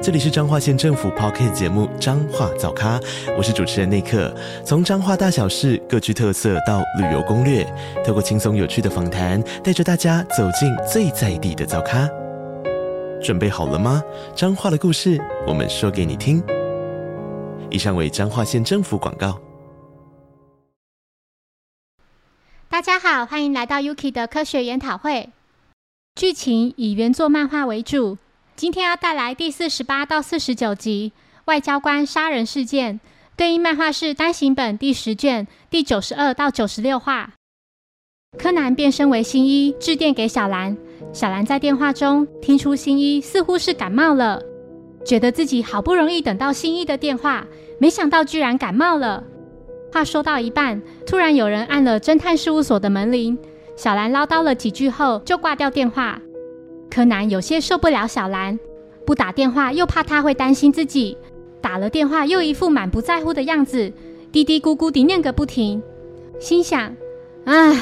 这里是彰化县政府 p o c k t 节目《彰化早咖》，我是主持人内克。从彰化大小事各具特色到旅游攻略，透过轻松有趣的访谈，带着大家走进最在地的早咖。准备好了吗？彰化的故事，我们说给你听。以上为彰化县政府广告。大家好，欢迎来到 Yuki 的科学研讨会。剧情以原作漫画为主。今天要带来第四十八到四十九集外交官杀人事件，对应漫画是单行本第十卷第九十二到九十六话。柯南变身为新一，致电给小兰。小兰在电话中听出新一似乎是感冒了，觉得自己好不容易等到新一的电话，没想到居然感冒了。话说到一半，突然有人按了侦探事务所的门铃，小兰唠叨了几句后就挂掉电话。柯南有些受不了小兰，不打电话又怕她会担心自己，打了电话又一副满不在乎的样子，嘀嘀咕咕地念个不停，心想：唉，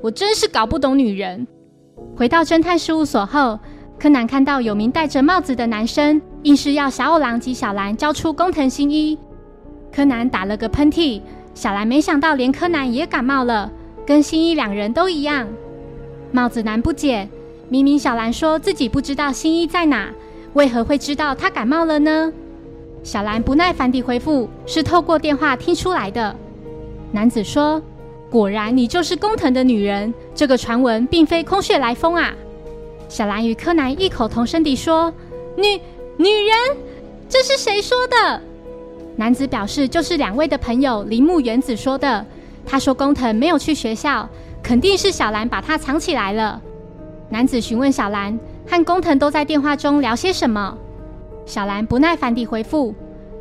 我真是搞不懂女人。回到侦探事务所后，柯南看到有名戴着帽子的男生，硬是要小五郎及小兰交出工藤新一。柯南打了个喷嚏，小兰没想到连柯南也感冒了，跟新一两人都一样。帽子男不解。明明小兰说自己不知道新一在哪，为何会知道他感冒了呢？小兰不耐烦地回复：“是透过电话听出来的。”男子说：“果然你就是工藤的女人，这个传闻并非空穴来风啊！”小兰与柯南异口同声地说：“女女人，这是谁说的？”男子表示：“就是两位的朋友铃木原子说的。他说工藤没有去学校，肯定是小兰把他藏起来了。”男子询问小兰和工藤都在电话中聊些什么，小兰不耐烦地回复：“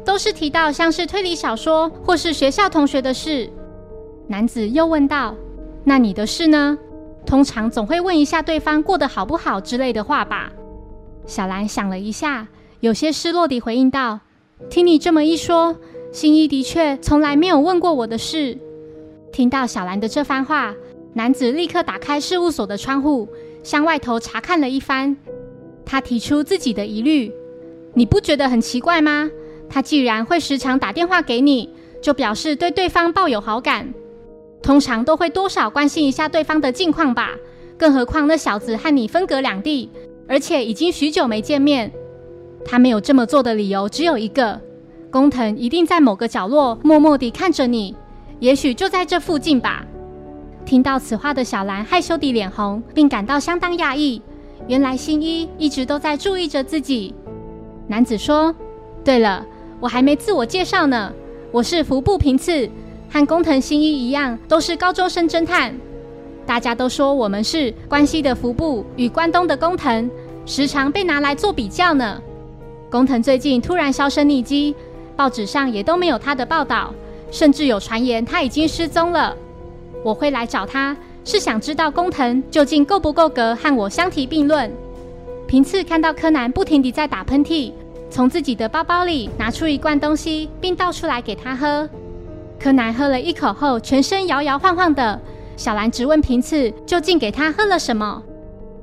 都是提到像是推理小说或是学校同学的事。”男子又问道：“那你的事呢？通常总会问一下对方过得好不好之类的话吧？”小兰想了一下，有些失落地回应道：“听你这么一说，新一的确从来没有问过我的事。”听到小兰的这番话，男子立刻打开事务所的窗户。向外头查看了一番，他提出自己的疑虑：“你不觉得很奇怪吗？他既然会时常打电话给你，就表示对对方抱有好感，通常都会多少关心一下对方的近况吧。更何况那小子和你分隔两地，而且已经许久没见面，他没有这么做的理由只有一个：工藤一定在某个角落默默地看着你，也许就在这附近吧。”听到此话的小兰害羞地脸红，并感到相当讶异。原来新一一直都在注意着自己。男子说：“对了，我还没自我介绍呢，我是服部平次，和工藤新一一样，都是高中生侦探。大家都说我们是关西的服部与关东的工藤，时常被拿来做比较呢。工藤最近突然销声匿迹，报纸上也都没有他的报道，甚至有传言他已经失踪了。”我会来找他，是想知道工藤究竟够不够格和我相提并论。平次看到柯南不停地在打喷嚏，从自己的包包里拿出一罐东西，并倒出来给他喝。柯南喝了一口后，全身摇摇晃晃的。小兰直问平次究竟给他喝了什么。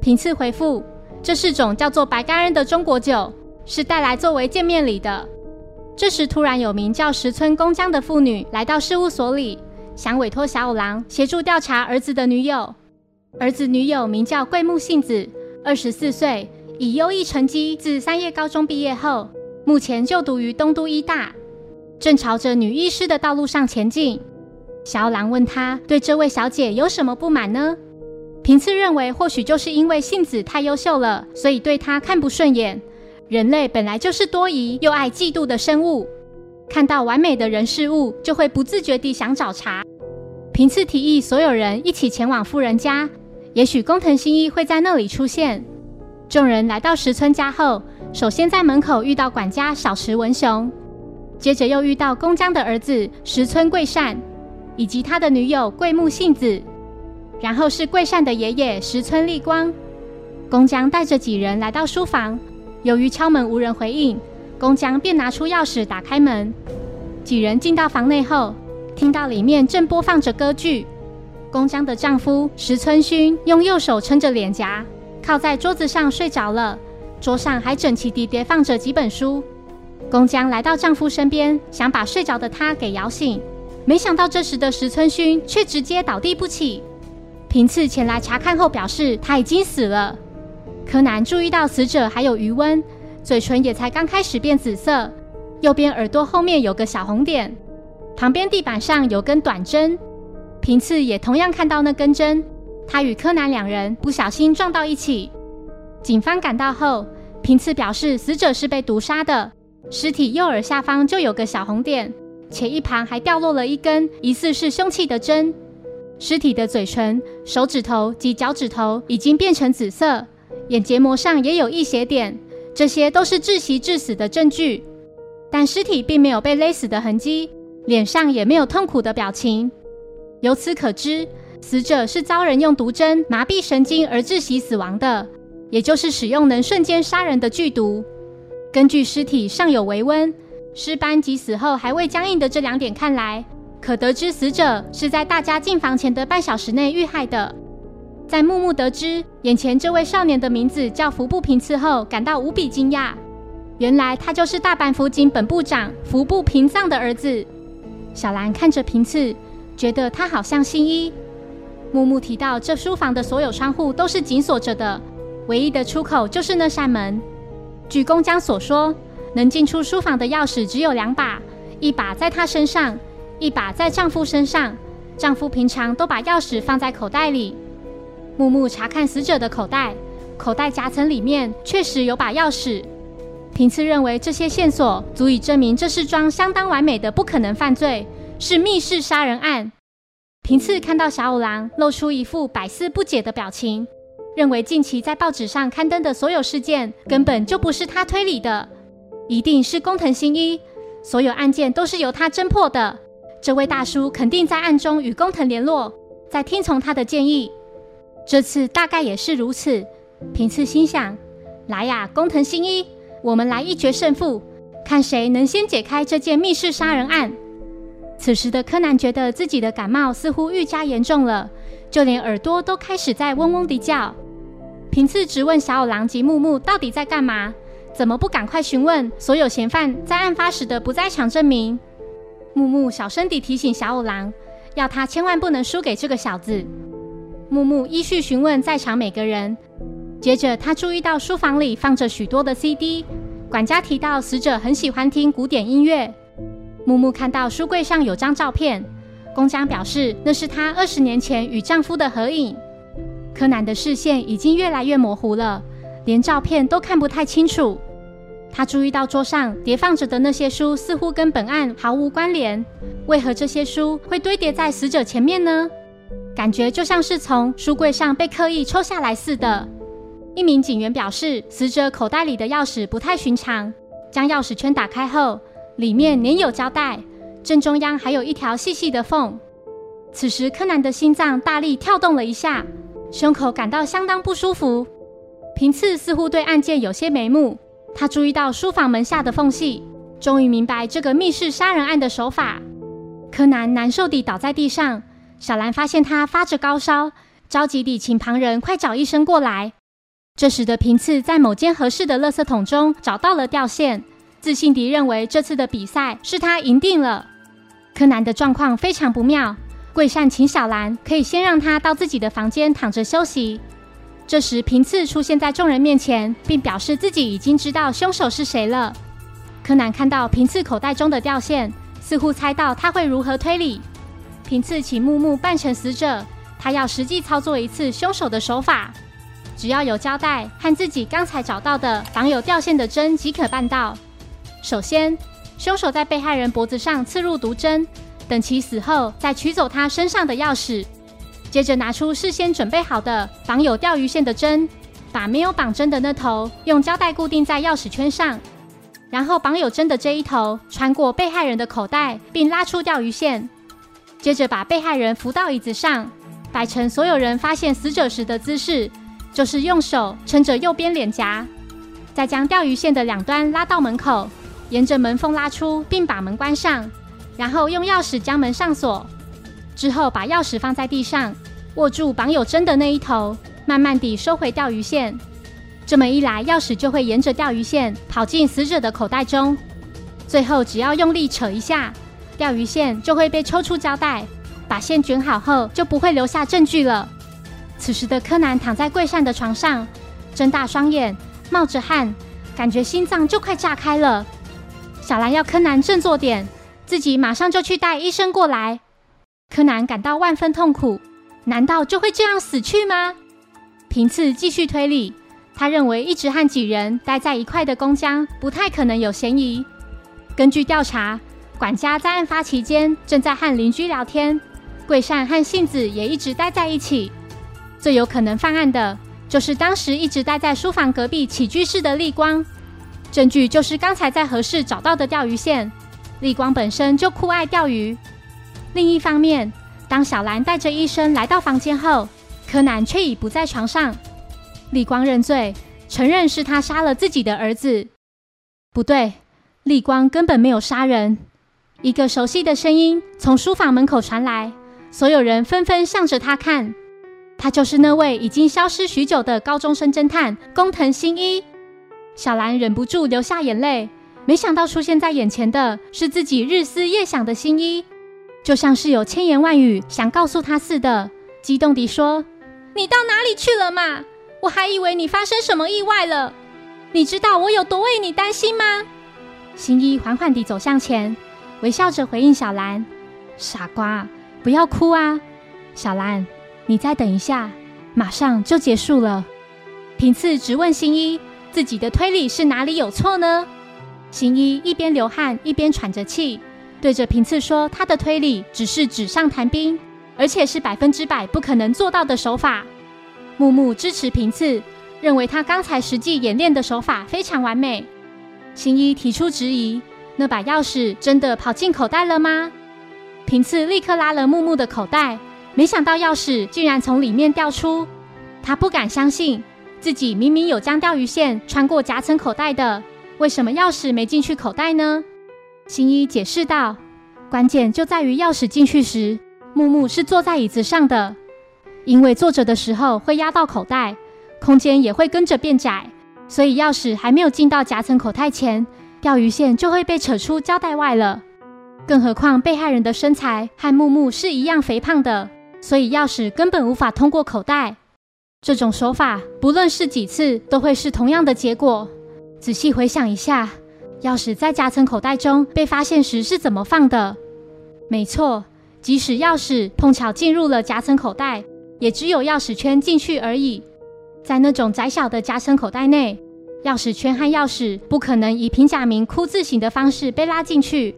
平次回复：这是种叫做白干人的中国酒，是带来作为见面礼的。这时，突然有名叫石村公江的妇女来到事务所里。想委托小五郎协助调查儿子的女友。儿子女友名叫桂木杏子，二十四岁，以优异成绩自三叶高中毕业后，目前就读于东都医大，正朝着女医师的道路上前进。小五郎问他对这位小姐有什么不满呢？平次认为，或许就是因为杏子太优秀了，所以对她看不顺眼。人类本来就是多疑又爱嫉妒的生物。看到完美的人事物，就会不自觉地想找茬。平次提议所有人一起前往富人家，也许工藤新一会在那里出现。众人来到石村家后，首先在门口遇到管家小石文雄，接着又遇到宫江的儿子石村贵善，以及他的女友桂木杏子。然后是桂善的爷爷石村立光。宫江带着几人来到书房，由于敲门无人回应，宫江便拿出钥匙打开门。几人进到房内后，听到里面正播放着歌剧。宫江的丈夫石村勋用右手撑着脸颊，靠在桌子上睡着了。桌上还整齐地叠放着几本书。宫江来到丈夫身边，想把睡着的他给摇醒，没想到这时的石村勋却直接倒地不起。平次前来查看后表示他已经死了。柯南注意到死者还有余温，嘴唇也才刚开始变紫色，右边耳朵后面有个小红点，旁边地板上有根短针。平次也同样看到那根针，他与柯南两人不小心撞到一起。警方赶到后，平次表示死者是被毒杀的，尸体右耳下方就有个小红点，且一旁还掉落了一根疑似是凶器的针。尸体的嘴唇、手指头及脚趾头已经变成紫色。眼结膜上也有溢血点，这些都是窒息致死的证据。但尸体并没有被勒死的痕迹，脸上也没有痛苦的表情。由此可知，死者是遭人用毒针麻痹神经而窒息死亡的，也就是使用能瞬间杀人的剧毒。根据尸体尚有微温、尸斑及死后还未僵硬的这两点看来，可得知死者是在大家进房前的半小时内遇害的。在木木得知眼前这位少年的名字叫服部平次后，感到无比惊讶。原来他就是大阪府警本部长服部平藏的儿子。小兰看着平次，觉得他好像新一。木木提到，这书房的所有窗户都是紧锁着的，唯一的出口就是那扇门。据宫江所说，能进出书房的钥匙只有两把，一把在他身上，一把在丈夫身上。丈夫平常都把钥匙放在口袋里。木木查看死者的口袋，口袋夹层里面确实有把钥匙。平次认为这些线索足以证明这是桩相当完美的不可能犯罪，是密室杀人案。平次看到小五郎露出一副百思不解的表情，认为近期在报纸上刊登的所有事件根本就不是他推理的，一定是工藤新一，所有案件都是由他侦破的。这位大叔肯定在暗中与工藤联络，在听从他的建议。这次大概也是如此。平次心想：“来呀，工藤新一，我们来一决胜负，看谁能先解开这件密室杀人案。”此时的柯南觉得自己的感冒似乎愈加严重了，就连耳朵都开始在嗡嗡地叫。平次直问小五郎及木木到底在干嘛，怎么不赶快询问所有嫌犯在案发时的不在场证明？木木小声地提醒小五郎，要他千万不能输给这个小子。木木依序询问在场每个人，接着他注意到书房里放着许多的 CD。管家提到死者很喜欢听古典音乐。木木看到书柜上有张照片，宫江表示那是她二十年前与丈夫的合影。柯南的视线已经越来越模糊了，连照片都看不太清楚。他注意到桌上叠放着的那些书似乎跟本案毫无关联，为何这些书会堆叠在死者前面呢？感觉就像是从书柜上被刻意抽下来似的。一名警员表示，死者口袋里的钥匙不太寻常。将钥匙圈打开后，里面粘有胶带，正中央还有一条细细的缝。此时，柯南的心脏大力跳动了一下，胸口感到相当不舒服。平次似乎对案件有些眉目，他注意到书房门下的缝隙，终于明白这个密室杀人案的手法。柯南难受地倒在地上。小兰发现他发着高烧，着急地请旁人快找医生过来。这时的平次在某间合适的垃圾桶中找到了吊线，自信地认为这次的比赛是他赢定了。柯南的状况非常不妙，桂善请小兰可以先让他到自己的房间躺着休息。这时平次出现在众人面前，并表示自己已经知道凶手是谁了。柯南看到平次口袋中的吊线，似乎猜到他会如何推理。平次请木木扮成死者，他要实际操作一次凶手的手法。只要有胶带和自己刚才找到的绑有吊线的针即可办到。首先，凶手在被害人脖子上刺入毒针，等其死后再取走他身上的钥匙。接着拿出事先准备好的绑有钓鱼线的针，把没有绑针的那头用胶带固定在钥匙圈上，然后绑有针的这一头穿过被害人的口袋，并拉出钓鱼线。接着把被害人扶到椅子上，摆成所有人发现死者时的姿势，就是用手撑着右边脸颊，再将钓鱼线的两端拉到门口，沿着门缝拉出，并把门关上，然后用钥匙将门上锁。之后把钥匙放在地上，握住绑有针的那一头，慢慢地收回钓鱼线。这么一来，钥匙就会沿着钓鱼线跑进死者的口袋中。最后只要用力扯一下，钓鱼线就会被抽出胶带，把线卷好后就不会留下证据了。此时的柯南躺在桂善的床上，睁大双眼，冒着汗，感觉心脏就快炸开了。小兰要柯南振作点，自己马上就去带医生过来。柯南感到万分痛苦，难道就会这样死去吗？平次继续推理，他认为一直和几人待在一块的宫江不太可能有嫌疑。根据调查，管家在案发期间正在和邻居聊天，桂善和杏子也一直待在一起。最有可能犯案的就是当时一直待在书房隔壁起居室的丽光。证据就是刚才在合适找到的钓鱼线，丽光本身就酷爱钓鱼。另一方面，当小兰带着医生来到房间后，柯南却已不在床上。立光认罪，承认是他杀了自己的儿子。不对，立光根本没有杀人。一个熟悉的声音从书房门口传来，所有人纷纷向着他看。他就是那位已经消失许久的高中生侦探工藤新一。小兰忍不住流下眼泪，没想到出现在眼前的是自己日思夜想的新一。就像是有千言万语想告诉他似的，激动地说：“你到哪里去了嘛？我还以为你发生什么意外了。你知道我有多为你担心吗？”新一缓缓地走向前，微笑着回应小兰：“傻瓜，不要哭啊，小兰，你再等一下，马上就结束了。”平次直问新一：“自己的推理是哪里有错呢？”新一一边流汗一边喘着气。对着平次说：“他的推理只是纸上谈兵，而且是百分之百不可能做到的手法。”木木支持平次，认为他刚才实际演练的手法非常完美。新一提出质疑：“那把钥匙真的跑进口袋了吗？”平次立刻拉了木木的口袋，没想到钥匙竟然从里面掉出。他不敢相信，自己明明有将钓鱼线穿过夹层口袋的，为什么钥匙没进去口袋呢？新一解释道：“关键就在于钥匙进去时，木木是坐在椅子上的，因为坐着的时候会压到口袋，空间也会跟着变窄，所以钥匙还没有进到夹层口袋前，钓鱼线就会被扯出胶带外了。更何况被害人的身材和木木是一样肥胖的，所以钥匙根本无法通过口袋。这种手法不论是几次，都会是同样的结果。仔细回想一下。”钥匙在夹层口袋中被发现时是怎么放的？没错，即使钥匙碰巧进入了夹层口袋，也只有钥匙圈进去而已。在那种窄小的夹层口袋内，钥匙圈和钥匙不可能以平假名“哭”字形的方式被拉进去。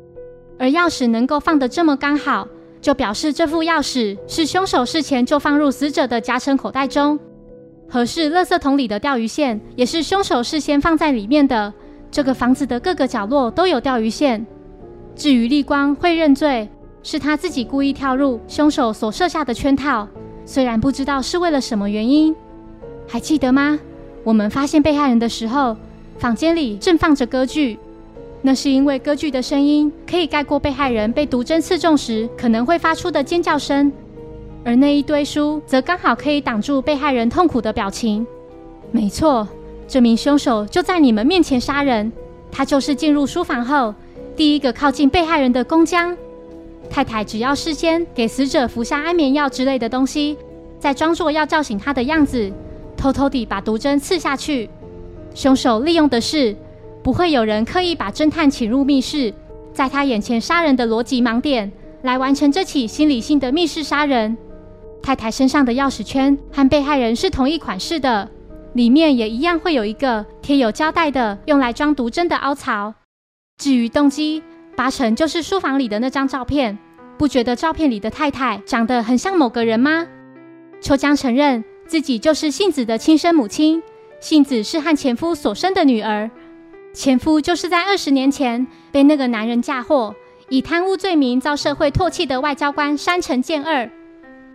而钥匙能够放得这么刚好，就表示这副钥匙是凶手事前就放入死者的夹层口袋中。合适垃圾桶里的钓鱼线也是凶手事先放在里面的。这个房子的各个角落都有钓鱼线。至于立光会认罪，是他自己故意跳入凶手所设下的圈套，虽然不知道是为了什么原因。还记得吗？我们发现被害人的时候，房间里正放着歌剧，那是因为歌剧的声音可以盖过被害人被毒针刺中时可能会发出的尖叫声，而那一堆书则刚好可以挡住被害人痛苦的表情。没错。这名凶手就在你们面前杀人，他就是进入书房后第一个靠近被害人的工江太太。只要事先给死者服下安眠药之类的东西，再装作要叫醒他的样子，偷偷地把毒针刺下去。凶手利用的是不会有人刻意把侦探请入密室，在他眼前杀人的逻辑盲点，来完成这起心理性的密室杀人。太太身上的钥匙圈和被害人是同一款式的。里面也一样会有一个贴有胶带的，用来装毒针的凹槽。至于动机，八成就是书房里的那张照片。不觉得照片里的太太长得很像某个人吗？秋江承认自己就是杏子的亲生母亲，杏子是和前夫所生的女儿。前夫就是在二十年前被那个男人嫁祸，以贪污罪名遭社会唾弃的外交官山城健二。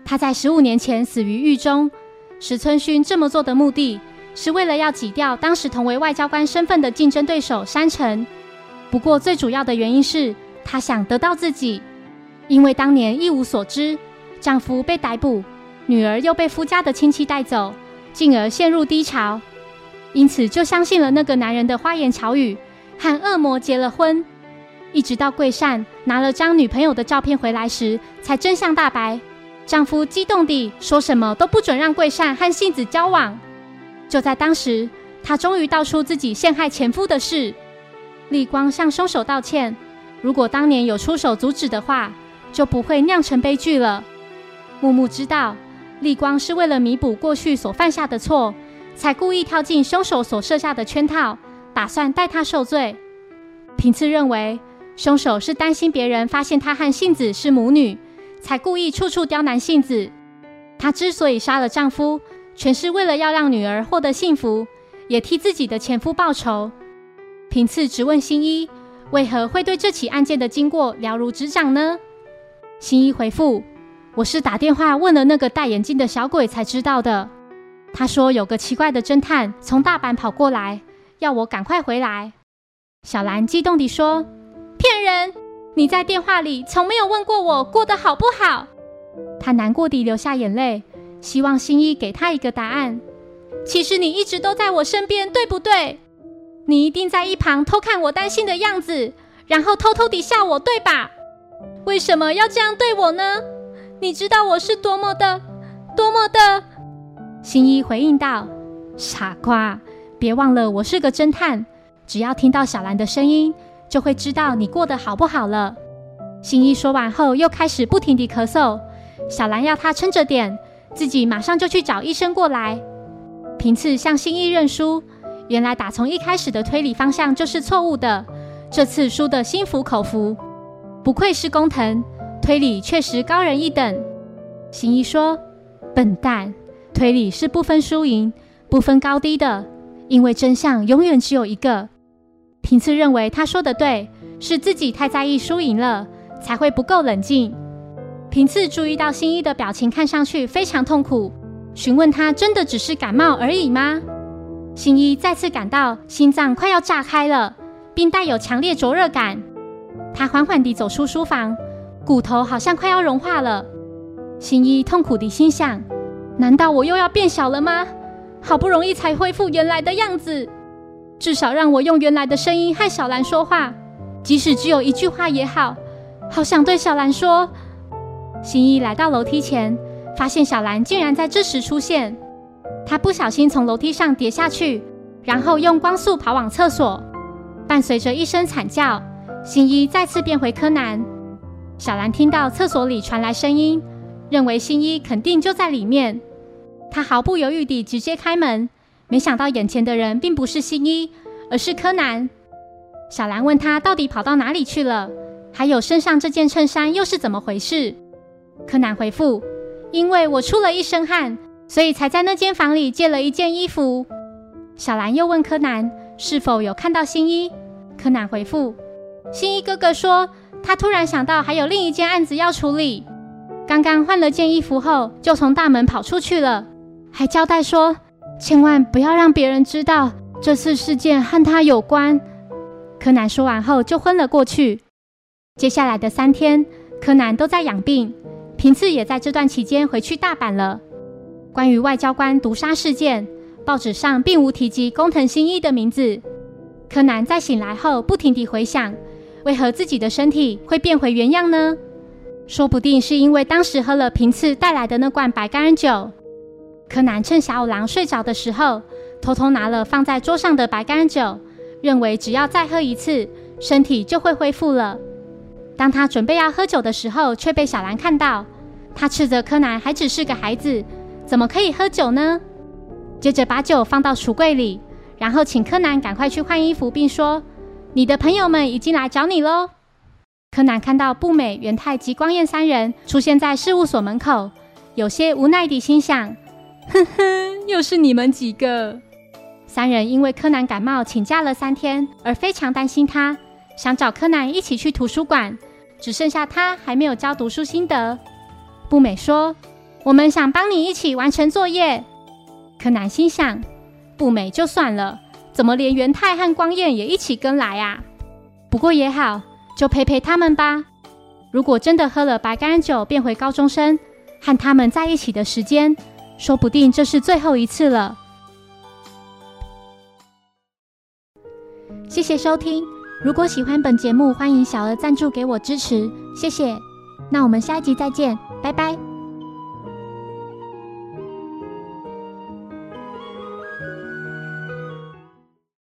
他在十五年前死于狱中。石村勋这么做的目的是为了要挤掉当时同为外交官身份的竞争对手山城。不过最主要的原因是他想得到自己，因为当年一无所知，丈夫被逮捕，女儿又被夫家的亲戚带走，进而陷入低潮，因此就相信了那个男人的花言巧语，和恶魔结了婚。一直到桂善拿了张女朋友的照片回来时，才真相大白。丈夫激动地说什么都不准让桂善和杏子交往。就在当时，他终于道出自己陷害前夫的事。丽光向凶手道歉，如果当年有出手阻止的话，就不会酿成悲剧了。木木知道，丽光是为了弥补过去所犯下的错，才故意跳进凶手所设下的圈套，打算代他受罪。平次认为。凶手是担心别人发现他和杏子是母女，才故意处处刁难杏子。她之所以杀了丈夫，全是为了要让女儿获得幸福，也替自己的前夫报仇。平次直问新一，为何会对这起案件的经过了如指掌呢？新一回复：“我是打电话问了那个戴眼镜的小鬼才知道的。他说有个奇怪的侦探从大阪跑过来，要我赶快回来。”小兰激动地说。骗人！你在电话里从没有问过我过得好不好。他难过地流下眼泪，希望新一给他一个答案。其实你一直都在我身边，对不对？你一定在一旁偷看我担心的样子，然后偷偷地笑我，对吧？为什么要这样对我呢？你知道我是多么的、多么的……新一回应道：“傻瓜，别忘了我是个侦探，只要听到小兰的声音。”就会知道你过得好不好了。新一说完后，又开始不停地咳嗽。小兰要他撑着点，自己马上就去找医生过来。平次向新一认输，原来打从一开始的推理方向就是错误的，这次输得心服口服。不愧是工藤，推理确实高人一等。新一说：“笨蛋，推理是不分输赢、不分高低的，因为真相永远只有一个。”平次认为他说的对，是自己太在意输赢了，才会不够冷静。平次注意到新一的表情看上去非常痛苦，询问他真的只是感冒而已吗？新一再次感到心脏快要炸开了，并带有强烈灼热感。他缓缓地走出书房，骨头好像快要融化了。新一痛苦地心想：难道我又要变小了吗？好不容易才恢复原来的样子。至少让我用原来的声音和小兰说话，即使只有一句话也好。好想对小兰说。新一来到楼梯前，发现小兰竟然在这时出现。他不小心从楼梯上跌下去，然后用光速跑往厕所。伴随着一声惨叫，新一再次变回柯南。小兰听到厕所里传来声音，认为新一肯定就在里面。他毫不犹豫地直接开门。没想到眼前的人并不是新一，而是柯南。小兰问他到底跑到哪里去了，还有身上这件衬衫又是怎么回事？柯南回复：“因为我出了一身汗，所以才在那间房里借了一件衣服。”小兰又问柯南是否有看到新一。柯南回复：“新一哥哥说，他突然想到还有另一件案子要处理，刚刚换了件衣服后就从大门跑出去了，还交代说。”千万不要让别人知道这次事件和他有关。柯南说完后就昏了过去。接下来的三天，柯南都在养病，平次也在这段期间回去大阪了。关于外交官毒杀事件，报纸上并无提及工藤新一的名字。柯南在醒来后不停地回想，为何自己的身体会变回原样呢？说不定是因为当时喝了平次带来的那罐白干酒。柯南趁小五郎睡着的时候，偷偷拿了放在桌上的白干酒，认为只要再喝一次，身体就会恢复了。当他准备要喝酒的时候，却被小兰看到。他斥责柯南还只是个孩子，怎么可以喝酒呢？接着把酒放到橱柜里，然后请柯南赶快去换衣服，并说：“你的朋友们已经来找你喽。”柯南看到步美、元太及光彦三人出现在事务所门口，有些无奈地心想。哼哼，又是你们几个！三人因为柯南感冒请假了三天，而非常担心他，想找柯南一起去图书馆。只剩下他还没有交读书心得。步美说：“我们想帮你一起完成作业。柯南心想：步美就算了，怎么连元太和光彦也一起跟来啊？不过也好，就陪陪他们吧。如果真的喝了白干酒变回高中生，和他们在一起的时间，说不定这是最后一次了。谢谢收听。如果喜欢本节目，欢迎小额赞助给我支持，谢谢。那我们下一集再见，拜拜。